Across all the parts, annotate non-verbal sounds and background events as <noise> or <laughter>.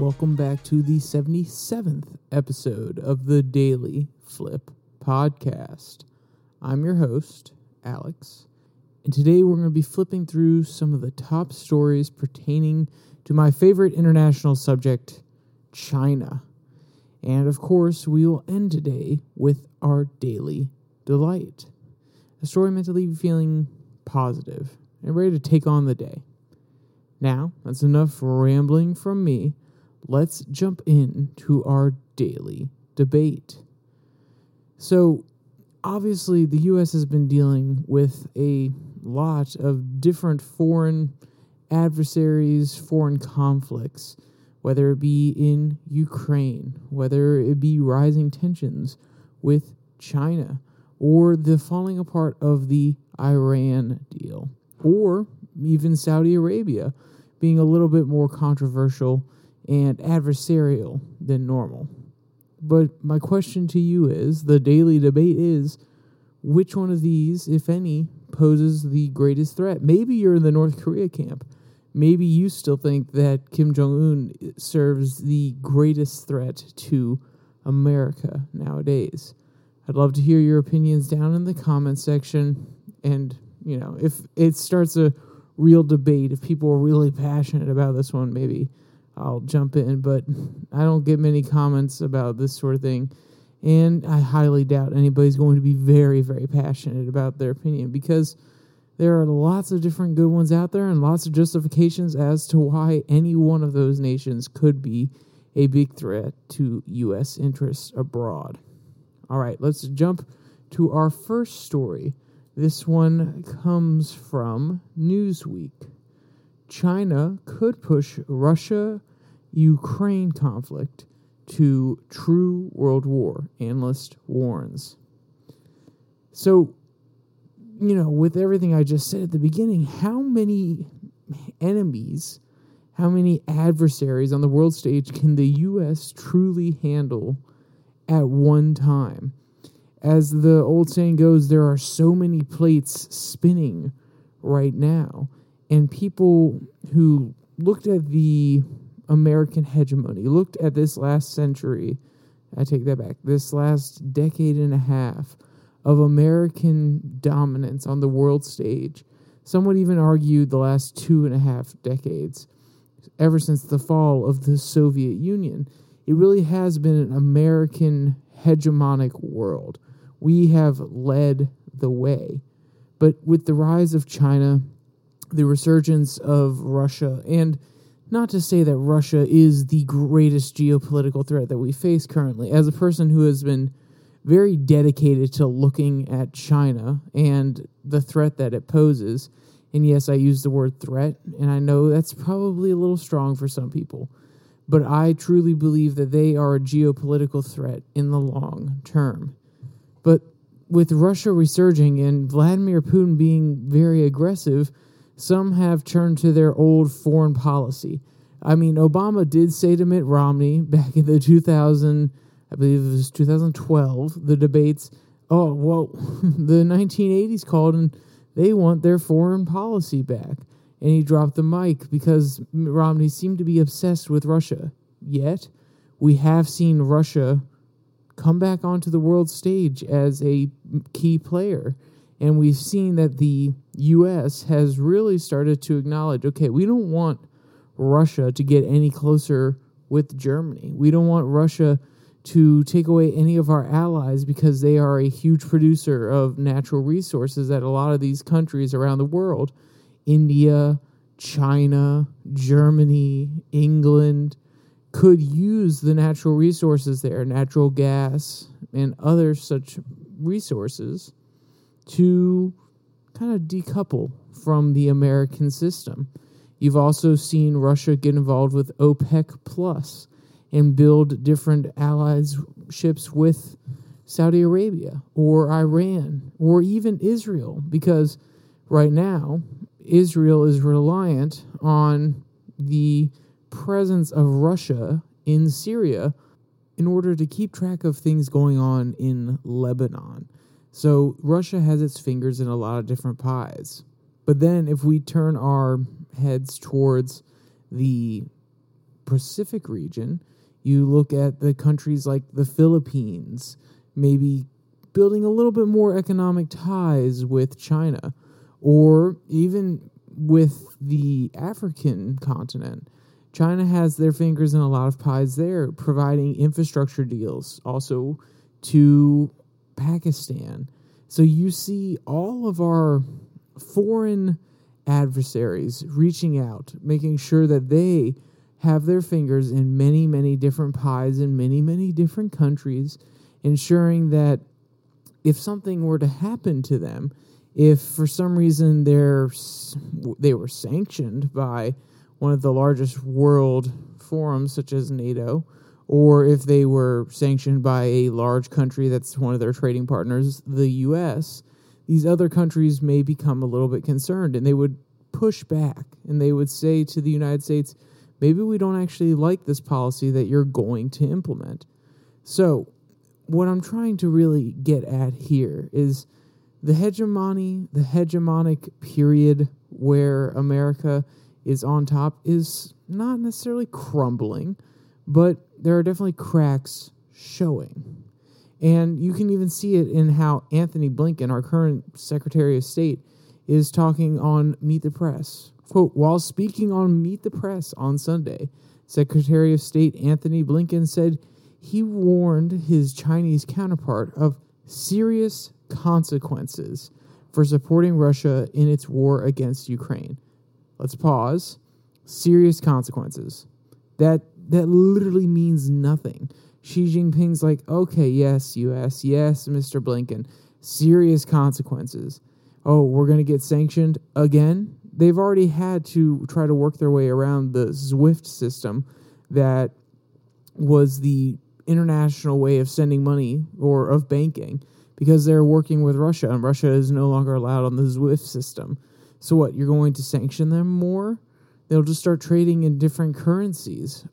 Welcome back to the 77th episode of the Daily Flip Podcast. I'm your host, Alex, and today we're going to be flipping through some of the top stories pertaining to my favorite international subject, China. And of course, we will end today with our daily delight. A story meant to leave you feeling positive and ready to take on the day. Now, that's enough rambling from me. Let's jump into our daily debate. So, obviously, the U.S. has been dealing with a lot of different foreign adversaries, foreign conflicts, whether it be in Ukraine, whether it be rising tensions with China, or the falling apart of the Iran deal, or even Saudi Arabia being a little bit more controversial and adversarial than normal. But my question to you is the daily debate is which one of these, if any, poses the greatest threat? Maybe you're in the North Korea camp. Maybe you still think that Kim Jong un serves the greatest threat to America nowadays. I'd love to hear your opinions down in the comment section. And, you know, if it starts a real debate, if people are really passionate about this one, maybe I'll jump in. But I don't get many comments about this sort of thing. And I highly doubt anybody's going to be very, very passionate about their opinion because there are lots of different good ones out there and lots of justifications as to why any one of those nations could be a big threat to U.S. interests abroad. All right, let's jump to our first story. This one comes from Newsweek. China could push Russia Ukraine conflict to true world war, analyst warns. So, you know, with everything I just said at the beginning, how many enemies, how many adversaries on the world stage can the U.S. truly handle at one time? As the old saying goes, there are so many plates spinning right now. And people who looked at the American hegemony, looked at this last century, I take that back, this last decade and a half of American dominance on the world stage. Some would even argue the last two and a half decades, ever since the fall of the Soviet Union. It really has been an American hegemonic world we have led the way. But with the rise of China, the resurgence of Russia, and not to say that Russia is the greatest geopolitical threat that we face currently, as a person who has been very dedicated to looking at China and the threat that it poses. And yes, I use the word threat, and I know that's probably a little strong for some people, but I truly believe that they are a geopolitical threat in the long term. But with Russia resurging and Vladimir Putin being very aggressive, some have turned to their old foreign policy. I mean, Obama did say to Mitt Romney back in the 2000, I believe it was 2012, the debates, oh, well, <laughs> the 1980s called and they want their foreign policy back. And he dropped the mic because Mitt Romney seemed to be obsessed with Russia. Yet, we have seen Russia come back onto the world stage as a key player. And we've seen that the U.S. has really started to acknowledge okay, we don't want Russia to get any closer with Germany. We don't want Russia to take away any of our allies because they are a huge producer of natural resources that a lot of these countries around the world India, China, Germany, England, could use the natural resources there, natural gas and other such resources, to kind of decouple from the American system. You've also seen Russia get involved with OPEC Plus and build different allies ships with Saudi Arabia or Iran or even Israel because right now Israel is reliant on the presence of Russia in Syria in order to keep track of things going on in Lebanon. So Russia has its fingers in a lot of different pies. But then if we turn our heads towards the Pacific region, you look at the countries like the Philippines, maybe building a little bit more economic ties with China, or even with the African continent. China has their fingers in a lot of pies there, providing infrastructure deals also to Pakistan. So you see all of our foreign adversaries reaching out, making sure that they have their fingers in many, many different pies in many, many different countries, ensuring that if something were to happen to them, if for some reason they're they were sanctioned by one of the largest world forums such as NATO, or if they were sanctioned by a large country that's one of their trading partners, the US, these other countries may become a little bit concerned and they would push back and they would say to the United States, maybe we don't actually like this policy that you're going to implement. So, what I'm trying to really get at here is the hegemony, the hegemonic period where America is on top is not necessarily crumbling, but there are definitely cracks showing. And you can even see it in how Antony Blinken, our current Secretary of State, is talking on Meet the Press. Quote, while speaking on Meet the Press on Sunday, Secretary of State Antony Blinken said he warned his Chinese counterpart of serious consequences for supporting Russia in its war against Ukraine. Let's pause. Serious consequences. That that literally means nothing. Xi Jinping's like, okay, yes, US, yes, Mr. Blinken. Serious consequences. Oh, we're going to get sanctioned again? They've already had to try to work their way around the SWIFT system that was the international way of sending money or of banking because they're working with Russia and Russia is no longer allowed on the SWIFT system. So what, you're going to sanction them more? They'll just start trading in different currencies.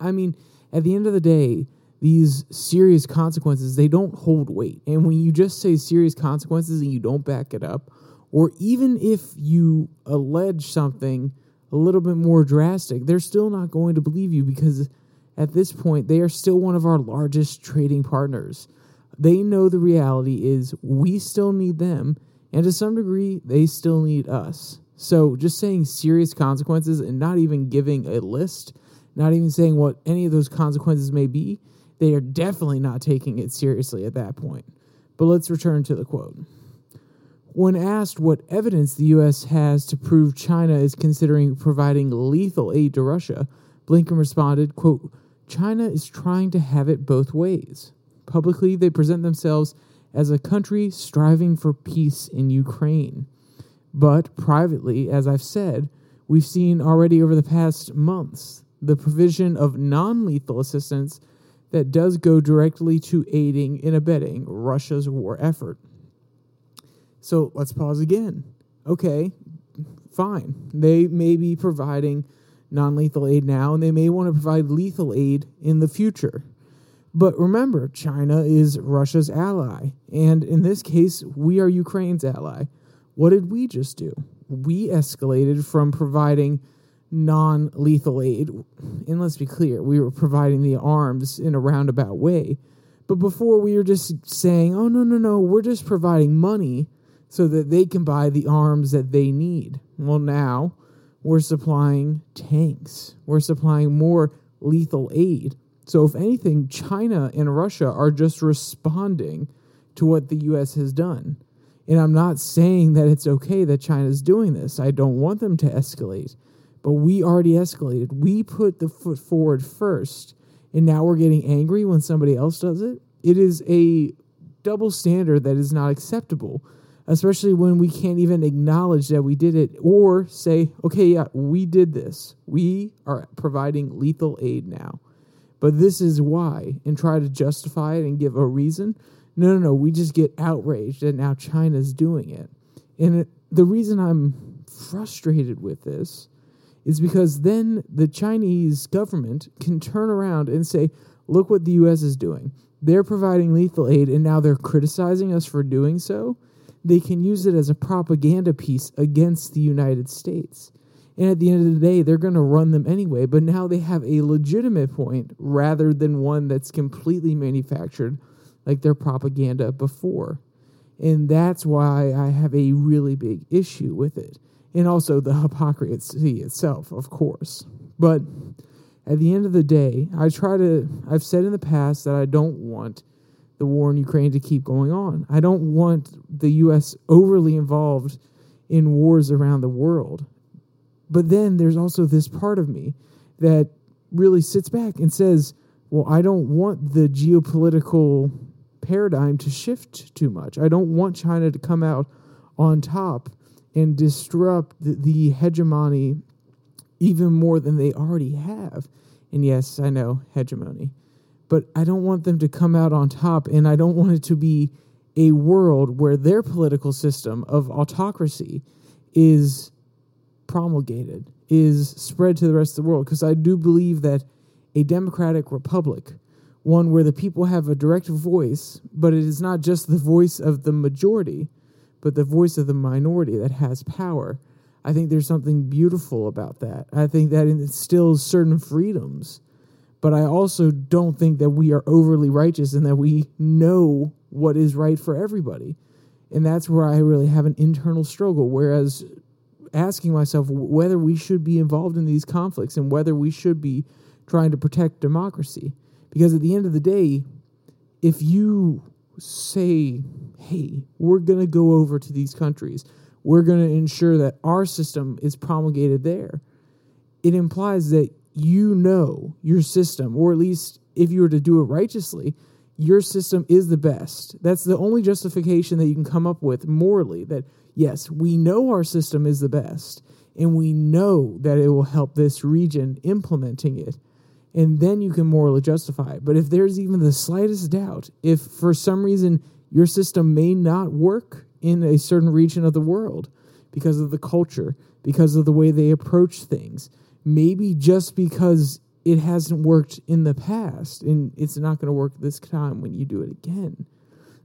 I mean, at the end of the day, these serious consequences, they don't hold weight. And when you just say serious consequences and you don't back it up, or even if you allege something a little bit more drastic, they're still not going to believe you because at this point, they are still one of our largest trading partners. They know the reality is we still need them, and to some degree, they still need us. So just saying serious consequences and not even giving a list, not even saying what any of those consequences may be, they are definitely not taking it seriously at that point. But let's return to the quote. When asked what evidence the U.S. has to prove China is considering providing lethal aid to Russia, Blinken responded, quote, China is trying to have it both ways. Publicly, they present themselves as a country striving for peace in Ukraine. But privately, as I've said, we've seen already over the past months the provision of non lethal assistance that does go directly to aiding and abetting Russia's war effort. So let's pause again. Okay, fine. They may be providing non lethal aid now, and they may want to provide lethal aid in the future. But remember, China is Russia's ally. And in this case, we are Ukraine's ally. What did we just do? We escalated from providing non lethal aid. And let's be clear, we were providing the arms in a roundabout way. But before we were just saying, oh, no, no, no, we're just providing money so that they can buy the arms that they need. Well, now we're supplying tanks, we're supplying more lethal aid. So, if anything, China and Russia are just responding to what the US has done. And I'm not saying that it's okay that China's doing this. I don't want them to escalate. But we already escalated. We put the foot forward first, and now we're getting angry when somebody else does it. It is a double standard that is not acceptable especially when we can't even acknowledge that we did it or say, okay, yeah, we did this. We are providing lethal aid now. But this is why, and try to justify it and give a reason. No, no, no. We just get outraged that now China's doing it. And it, the reason I'm frustrated with this is because then the Chinese government can turn around and say, look what the US is doing. They're providing lethal aid, and now they're criticizing us for doing so they can use it as a propaganda piece against the United States. And at the end of the day, they're going to run them anyway. But now they have a legitimate point rather than one that's completely manufactured like their propaganda before. And that's why I have a really big issue with it. And also the hypocrisy itself, of course. But at the end of the day, I try to, I've said in the past that I don't want the war in Ukraine to keep going on. I don't want the U.S. overly involved in wars around the world. But then there's also this part of me that really sits back and says, well, I don't want the geopolitical paradigm to shift too much. I don't want China to come out on top and disrupt the, hegemony even more than they already have. And yes, I know hegemony, but I don't want them to come out on top, and I don't want it to be a world where their political system of autocracy is promulgated, is spread to the rest of the world. Because I do believe that a democratic republic, one where the people have a direct voice, but it is not just the voice of the majority, but the voice of the minority that has power. I think there's something beautiful about that. I think that instills certain freedoms. But I also don't think that we are overly righteous and that we know what is right for everybody. And that's where I really have an internal struggle. Whereas asking myself whether we should be involved in these conflicts and whether we should be trying to protect democracy. Because at the end of the day, if you say, hey, we're going to go over to these countries, we're going to ensure that our system is promulgated there, it implies that you know your system, or at least if you were to do it righteously, your system is the best. That's the only justification that you can come up with morally that yes, we know our system is the best and we know that it will help this region implementing it. And then you can morally justify it. But if there's even the slightest doubt, if for some reason your system may not work in a certain region of the world because of the culture, because of the way they approach things, maybe just because it hasn't worked in the past and it's not going to work this time when you do it again,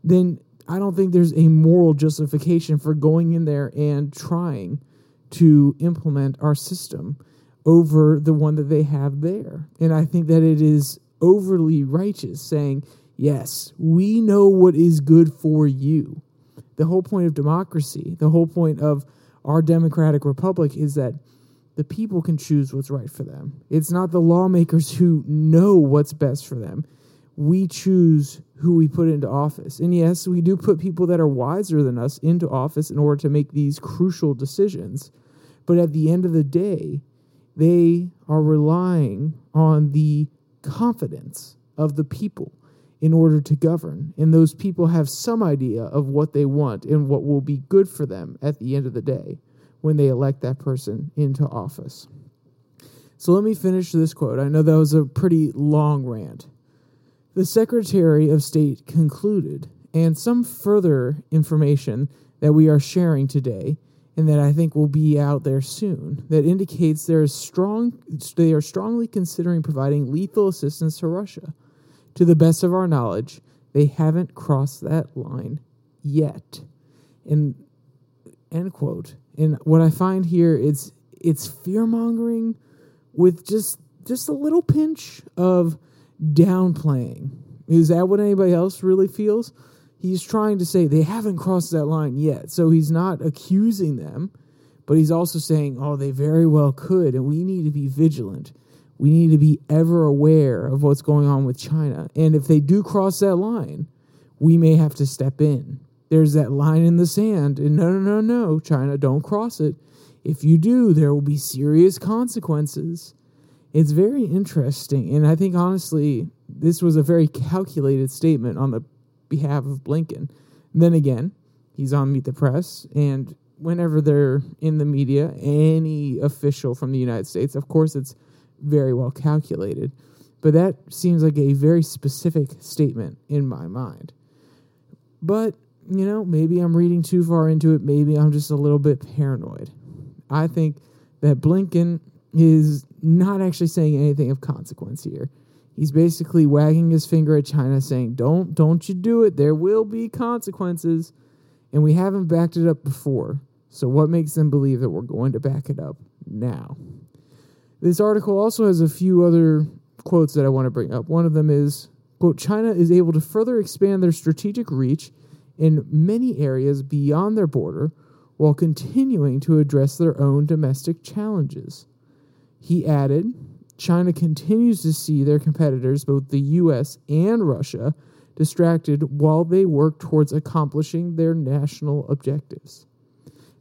then I don't think there's a moral justification for going in there and trying to implement our system over the one that they have there. And I think that it is overly righteous saying, yes, we know what is good for you. The whole point of democracy, the whole point of our democratic republic is that the people can choose what's right for them. It's not the lawmakers who know what's best for them. We choose who we put into office. And yes, we do put people that are wiser than us into office in order to make these crucial decisions. But at the end of the day, they are relying on the confidence of the people in order to govern. And those people have some idea of what they want and what will be good for them at the end of the day when they elect that person into office. So let me finish this quote. I know that was a pretty long rant. The Secretary of State concluded, and some further information that we are sharing today and that I think will be out there soon that indicates there is strong they are strongly considering providing lethal assistance to Russia. To the best of our knowledge, they haven't crossed that line yet. And end quote. And what I find here is it's fear mongering with just just a little pinch of downplaying. Is that what anybody else really feels? He's trying to say they haven't crossed that line yet. So he's not accusing them, but he's also saying, oh, they very well could, and we need to be vigilant. We need to be ever aware of what's going on with China. And if they do cross that line, we may have to step in. There's that line in the sand, and no, no, no, no, China, don't cross it. If you do, there will be serious consequences. It's very interesting. And I think, honestly, this was a very calculated statement on the behalf of Blinken. then again, he's on Meet the Press, and whenever they're in the media, any official from the United States, of course, it's very well calculated. But that seems like a very specific statement in my mind. But, you know, maybe I'm reading too far into it. Maybe I'm just a little bit paranoid. I think that Blinken is not actually saying anything of consequence here. He's basically wagging his finger at China saying, "Don't don't you do it. There will be consequences." And we haven't backed it up before. So what makes them believe that we're going to back it up now. This article also has a few other quotes that I want to bring up. One of them is quote China is able to further expand their strategic reach in many areas beyond their border while continuing to address their own domestic challenges. He added, China continues to see their competitors, both the US and Russia, distracted while they work towards accomplishing their national objectives.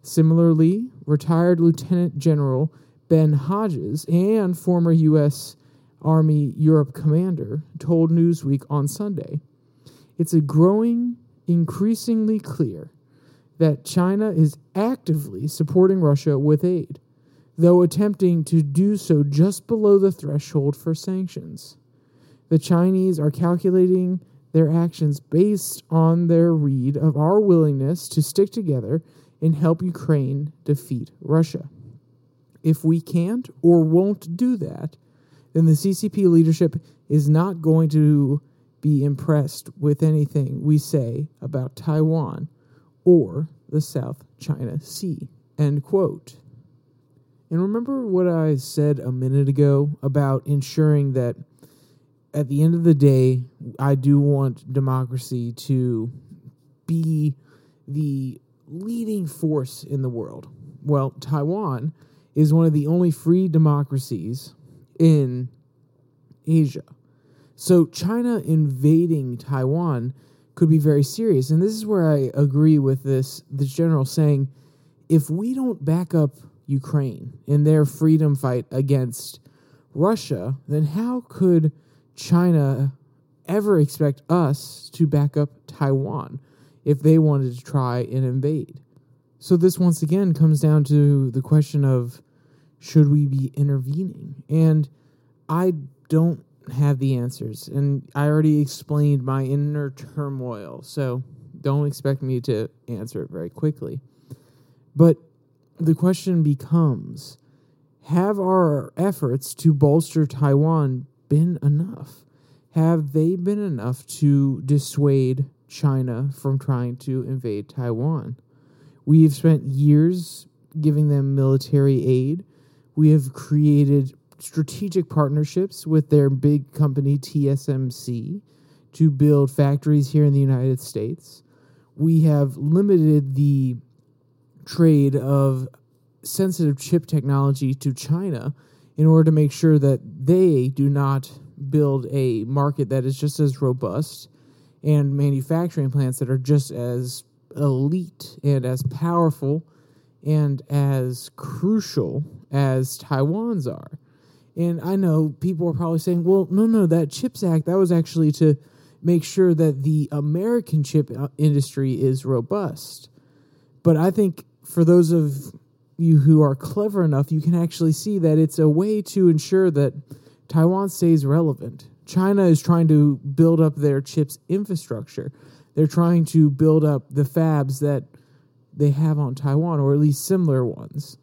Similarly, retired Lieutenant General Ben Hodges and former U.S. Army Europe commander told Newsweek on Sunday it's a growing, increasingly clear that China is actively supporting Russia with aid, though attempting to do so just below the threshold for sanctions. The Chinese are calculating their actions based on their read of our willingness to stick together and help Ukraine defeat Russia. If we can't or won't do that, then the CCP leadership is not going to be impressed with anything we say about Taiwan or the South China Sea. End quote. And remember what I said a minute ago about ensuring that at the end of the day, I do want democracy to be the leading force in the world. Well, Taiwan is one of the only free democracies in Asia. So China invading Taiwan could be very serious. And this is where I agree with this this general saying if we don't back up Ukraine in their freedom fight against Russia, then how could China ever expect us to back up Taiwan if they wanted to try and invade. So, this once again comes down to the question of should we be intervening? And I don't have the answers. And I already explained my inner turmoil. So, don't expect me to answer it very quickly. But the question becomes have our efforts to bolster Taiwan been enough? Have they been enough to dissuade China from trying to invade Taiwan? We have spent years giving them military aid. We have created strategic partnerships with their big company TSMC to build factories here in the United States. We have limited the trade of sensitive chip technology to China in order to make sure that they do not build a market that is just as robust and manufacturing plants that are just as elite and as powerful and as crucial as Taiwan's are. And I know people are probably saying, well, no, no, that CHIPS Act, that was actually to make sure that the American chip uh, industry is robust. But I think for those of you who are clever enough, you can actually see that it's a way to ensure that Taiwan stays relevant. China is trying to build up their chips infrastructure. They're trying to build up the fabs that they have on Taiwan, or at least similar ones.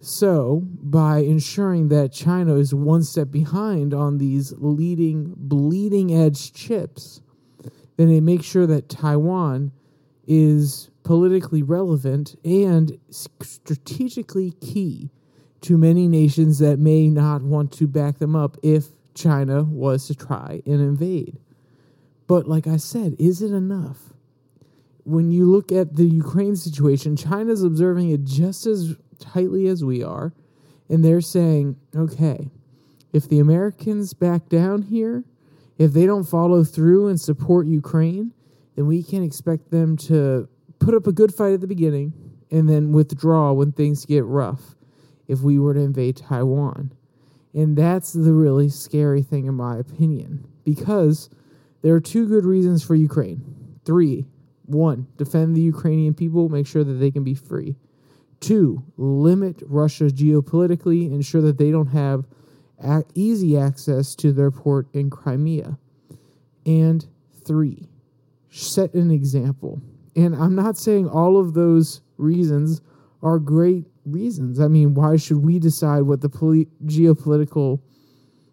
So, by ensuring that China is one step behind on these leading, bleeding edge chips, then they make sure that Taiwan is politically relevant and strategically key to many nations that may not want to back them up if China was to try and invade. But like I said, is it enough? When you look at the Ukraine situation, China's observing it just as tightly as we are, and they're saying, okay, if the Americans back down here, if they don't follow through and support Ukraine, then we can expect them to put up a good fight at the beginning and then withdraw when things get rough if we were to invade Taiwan. And that's the really scary thing, in my opinion, because there are two good reasons for Ukraine. Three. One, defend the Ukrainian people, make sure that they can be free. Two, limit Russia geopolitically, ensure that they don't have easy access to their port in Crimea. And three, set an example. And I'm not saying all of those reasons are great reasons. I mean, why should we decide what the poli- geopolitical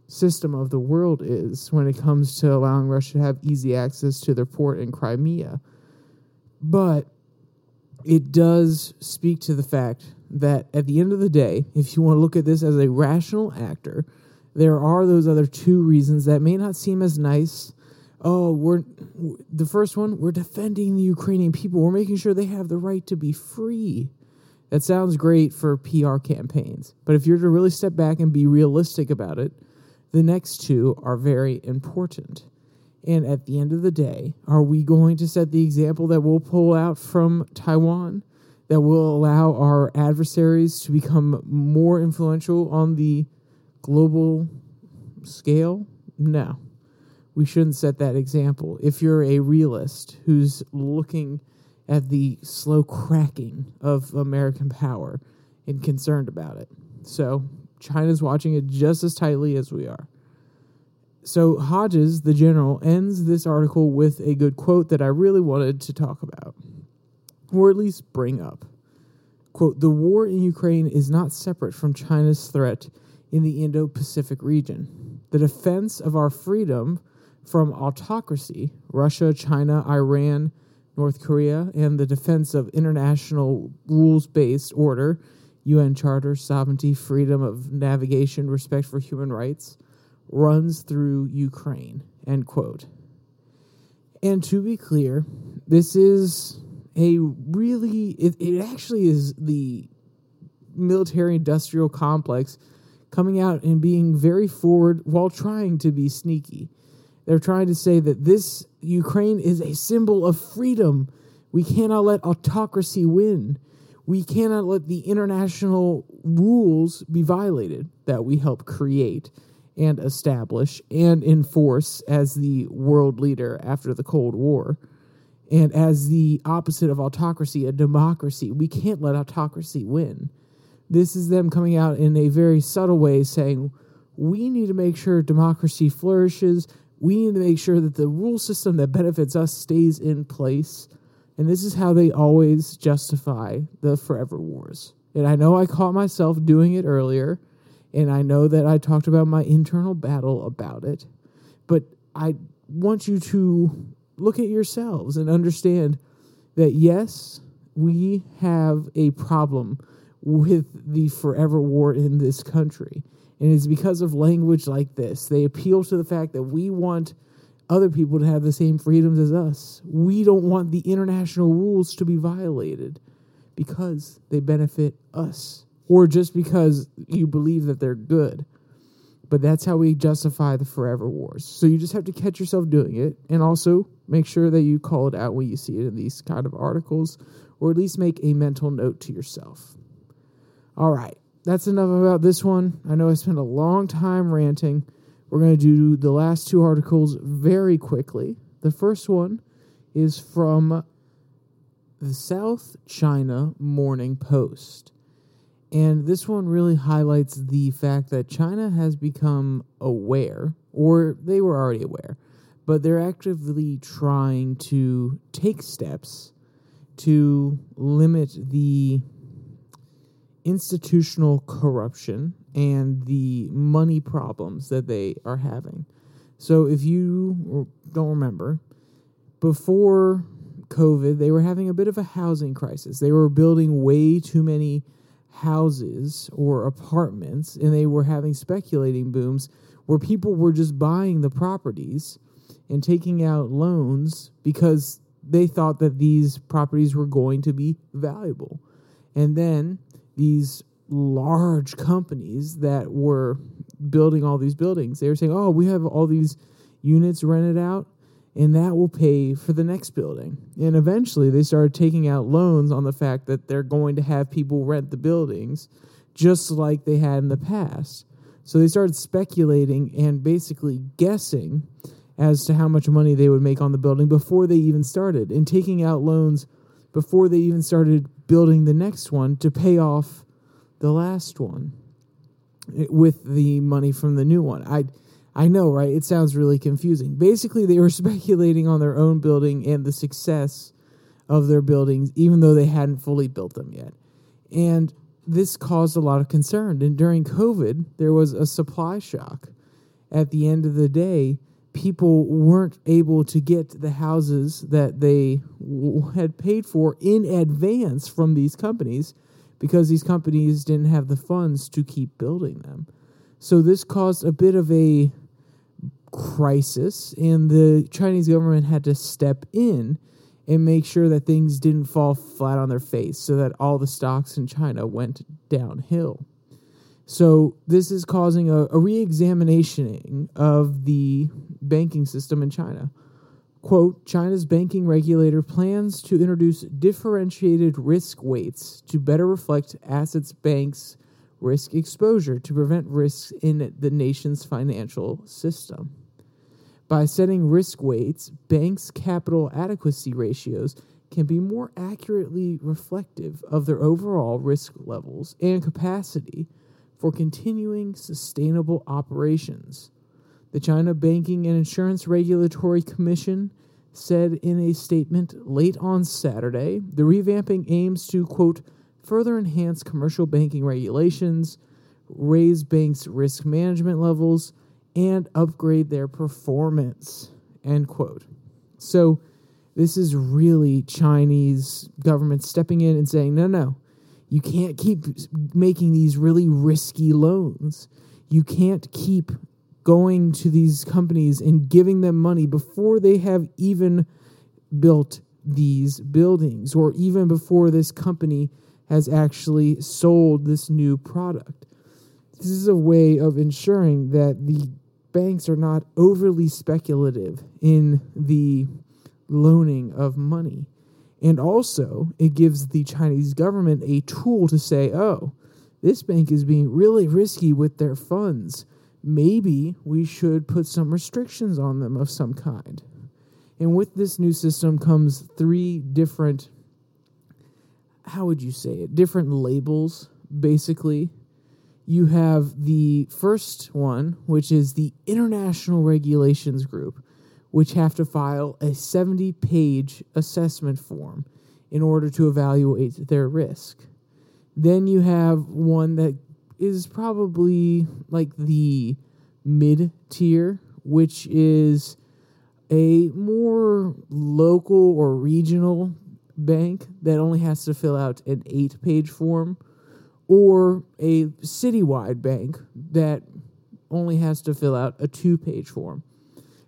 system of the world is when it comes to allowing Russia to have easy access to their port in Crimea? But it does speak to the fact that at the end of the day, if you want to look at this as a rational actor, there are those other two reasons that may not seem as nice. Oh, we're the first one, we're defending the Ukrainian people. We're making sure they have the right to be free. That sounds great for PR campaigns. But if you're to really step back and be realistic about it, the next two are very important. And at the end of the day, are we going to set the example that we'll pull out from Taiwan? That will allow our adversaries to become more influential on the global scale? No. We shouldn't set that example. If you're a realist who's looking at the slow cracking of American power and concerned about it. So China's watching it just as tightly as we are. So Hodges, the general, ends this article with a good quote that I really wanted to talk about, or at least bring up. Quote, the war in Ukraine is not separate from China's threat in the Indo Pacific region. The defense of our freedom from autocracy, Russia, China, Iran, North Korea, and the defense of international rules based order, UN Charter, sovereignty, freedom of navigation, respect for human rights, runs through Ukraine. End quote. And to be clear, this is a really, it, it actually is the military industrial complex coming out and being very forward while trying to be sneaky. They're trying to say that this Ukraine is a symbol of freedom. We cannot let autocracy win. We cannot let the international rules be violated that we help create and establish and enforce as the world leader after the Cold War. And as the opposite of autocracy, a democracy, we can't let autocracy win. This is them coming out in a very subtle way saying, we need to make sure democracy flourishes we need to make sure that the rule system that benefits us stays in place. And this is how they always justify the forever wars. And I know I caught myself doing it earlier, and I know that I talked about my internal battle about it, but I want you to look at yourselves and understand that yes, we have a problem with the forever war in this country. And it's because of language like this. They appeal to the fact that we want other people to have the same freedoms as us. We don't want the international rules to be violated because they benefit us or just because you believe that they're good. But that's how we justify the forever wars. So you just have to catch yourself doing it and also make sure that you call it out when you see it in these kind of articles or at least make a mental note to yourself. All right that's enough about this one. I know I spent a long time ranting. We're going to do the last two articles very quickly. The first one is from the South China Morning Post. And this one really highlights the fact that China has become aware, or they were already aware, but they're actively trying to take steps to limit the institutional corruption and the money problems that they are having. So, if you don't remember, before COVID, they were having a bit of a housing crisis. They were building way too many houses or apartments, and they were having speculating booms where people were just buying the properties and taking out loans because they thought that these properties were going to be valuable. And then these large companies that were building all these buildings. They were saying, "Oh, we have all these units rented out, and that will pay for the next building." And eventually, they started taking out loans on the fact that they're going to have people rent the buildings, just like they had in the past. So they started speculating and basically guessing as to how much money they would make on the building before they even started, and taking out loans before they even started building the next one to pay off the last one with the money from the new one. I I know, right? It sounds really confusing. Basically, they were <laughs> speculating on their own building and the success of their buildings even though they hadn't fully built them yet. And this caused a lot of concern. And during COVID, there was a supply shock. At the end of the day, people weren't able to get the houses that they had paid for in advance from these companies because these companies didn't have the funds to keep building them. So this caused a bit of a crisis, and the Chinese government had to step in and make sure that things didn't fall flat on their face so that all the stocks in China went downhill. So this is causing a, a re-examination of the banking system in China. Quote, China's banking regulator plans to introduce differentiated risk weights to better reflect assets banks' risk exposure to prevent risks in the nation's financial system. By setting risk weights, banks' capital adequacy ratios can be more accurately reflective of their overall risk levels and capacity for continuing sustainable operations. The China Banking and Insurance Regulatory Commission said in a statement late on Saturday the revamping aims to, quote, further enhance commercial banking regulations, raise banks' risk management levels, and upgrade their performance. End quote. So this is really Chinese government stepping in and saying, no, no, you can't keep making these really risky loans. You can't keep going to these companies and giving them money before they have even built these buildings or even before this company has actually sold this new product. This is a way of ensuring that the banks are not overly speculative in the loaning of money. And also, it gives the Chinese government a tool to say, oh, this bank is being really risky with their funds. Maybe we should put some restrictions on them of some kind. And with this new system comes three different, how would you say it? Different labels, basically, you have the first one, which is the International Regulations Group, which have to file a 70 page assessment form in order to evaluate their risk. Then you have one that is probably like the mid tier, which is a more local or regional bank that only has to fill out an eight page form or a citywide bank that only has to fill out a two page form.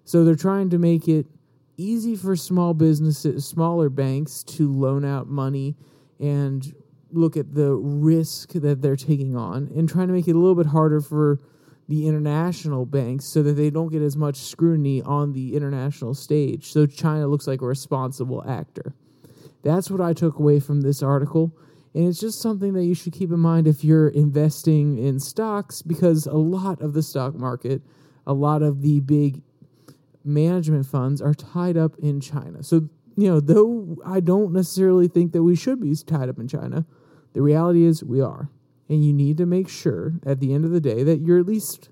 So they're trying to make it easy for small businesses, smaller banks to loan out money and look at the risk that they're taking on and trying to make it a little bit harder for the international banks so that they don't get as much scrutiny on the international stage. So China looks like a responsible actor. That's what I took away from this article. And it's just something that you should keep in mind if you're investing in stocks because a lot of the stock market, a lot of the big management funds are tied up in China. So, you know, though I don't necessarily think that we should be tied up in China, the reality is we are. And you need to make sure at the end of the day that you're at least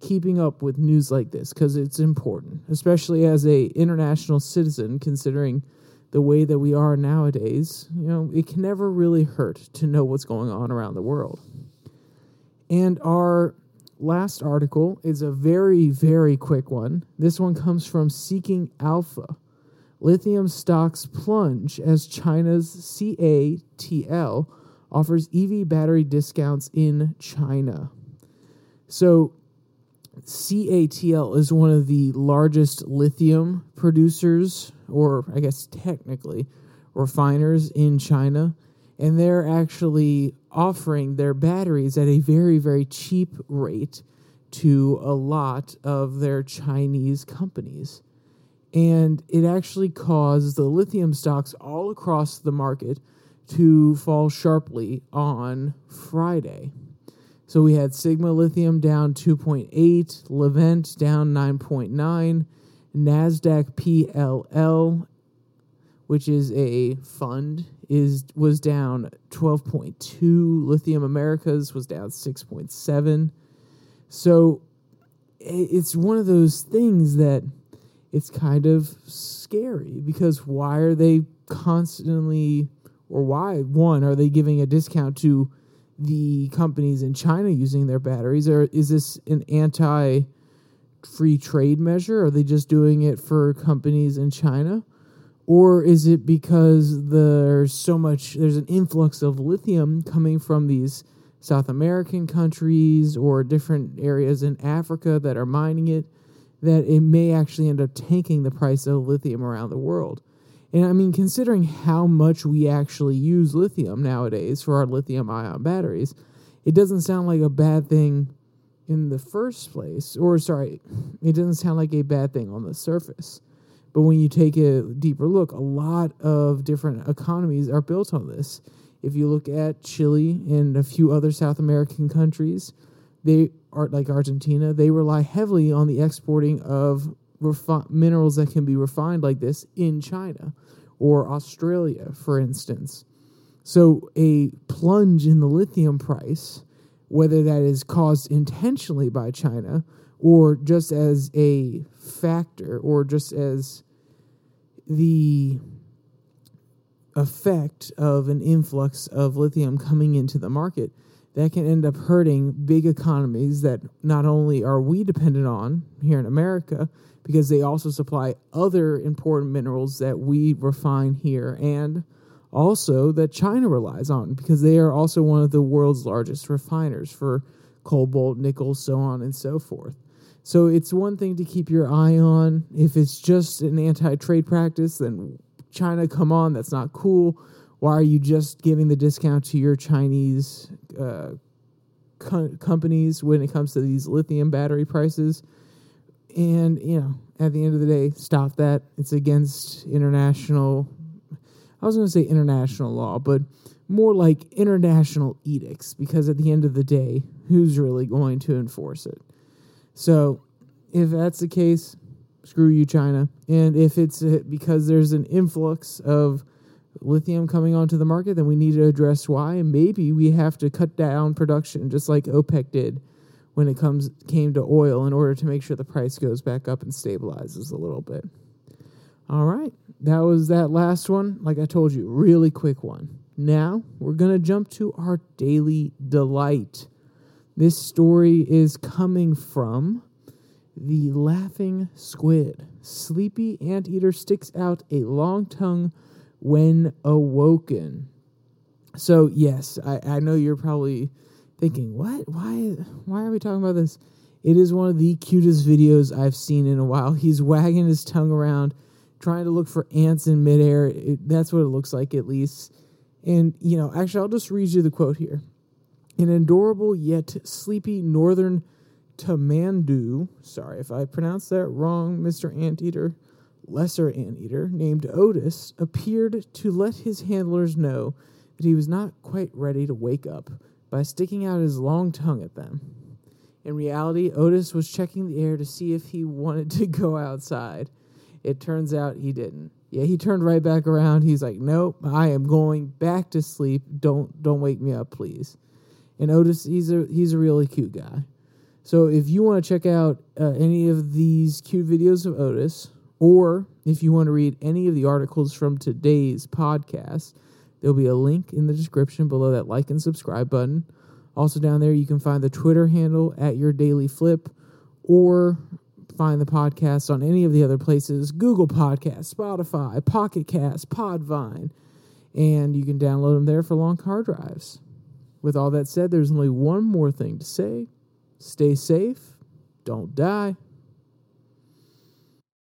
keeping up with news like this because it's important, especially as a international citizen considering the way that we are nowadays, you know, it can never really hurt to know what's going on around the world. And our last article is a very, very quick one. This one comes from Seeking Alpha. Lithium stocks plunge as China's CATL offers EV battery discounts in China. So, CATL is one of the largest lithium producers, or I guess technically refiners in China, and they're actually offering their batteries at a very, very cheap rate to a lot of their Chinese companies. And it actually caused the lithium stocks all across the market to fall sharply on Friday. So we had Sigma Lithium down 2.8, Livent down 9.9, Nasdaq PLL, which is a fund, is was down 12.2. Lithium Americas was down 6.7. So it's one of those things that it's kind of scary because why are they constantly or why one are they giving a discount to the companies in China using their batteries? Or is this an anti free trade measure? Are they just doing it for companies in China? Or is it because there's so much, there's an influx of lithium coming from these South American countries or different areas in Africa that are mining it, that it may actually end up tanking the price of lithium around the world? And I mean, considering how much we actually use lithium nowadays for our lithium ion batteries, it doesn't sound like a bad thing in the first place. Or, sorry, it doesn't sound like a bad thing on the surface. But when you take a deeper look, a lot of different economies are built on this. If you look at Chile and a few other South American countries, they are like Argentina, they rely heavily on the exporting of refi- minerals that can be refined like this in China or Australia, for instance. So, a plunge in the lithium price, whether that is caused intentionally by China or just as a factor or just as the effect of an influx of lithium coming into the market, that can end up hurting big economies that not only are we dependent on here in America, because they also supply other important minerals that we refine here and also that China relies on because they are also one of the world's largest refiners for cobalt, nickel, so on and so forth. So it's one thing to keep your eye on. If it's just an anti trade practice, then China, come on, that's not cool. Why are you just giving the discount to your Chinese uh, co- companies when it comes to these lithium battery prices? And, you know, at the end of the day, stop that. It's against international, I was going to say international law, but more like international edicts, because at the end of the day, who's really going to enforce it? So, if that's the case, screw you, China. And if it's uh, because there's an influx of lithium coming onto the market, then we need to address why. And maybe we have to cut down production, just like OPEC did when it comes came to oil, in order to make sure the price goes back up and stabilizes a little bit. All right, that was that last one. Like I told you, really quick one. Now we're gonna jump to our daily delight. This story is coming from the laughing squid. Sleepy anteater sticks out a long tongue when awoken. So, yes, I, I know you're probably thinking, what? Why, why are we talking about this? It is one of the cutest videos I've seen in a while. He's wagging his tongue around, trying to look for ants in midair. It, that's what it looks like, at least. And, you know, actually, I'll just read you the quote here. An adorable yet sleepy northern tamandu, sorry if I pronounced that wrong, Mr. Anteater, lesser anteater, named Otis, appeared to let his handlers know that he was not quite ready to wake up by sticking out his long tongue at them. In reality, Otis was checking the air to see if he wanted to go outside. It turns out he didn't. Yeah, he turned right back around. He's like, "Nope, I am going back to sleep. Don't don't wake me up, please." And Otis, he's a he's a really cute guy. So if you want to check out uh, any of these cute videos of Otis, or if you want to read any of the articles from today's podcast, there'll be a link in the description below that like and subscribe button. Also, down there, you can find the Twitter handle at your daily flip, or find the podcast on any of the other places Google Podcast, Spotify, Pocket Cast, Podvine, and you can download them there for long car drives. With all that said, there's only one more thing to say Stay safe, don't die.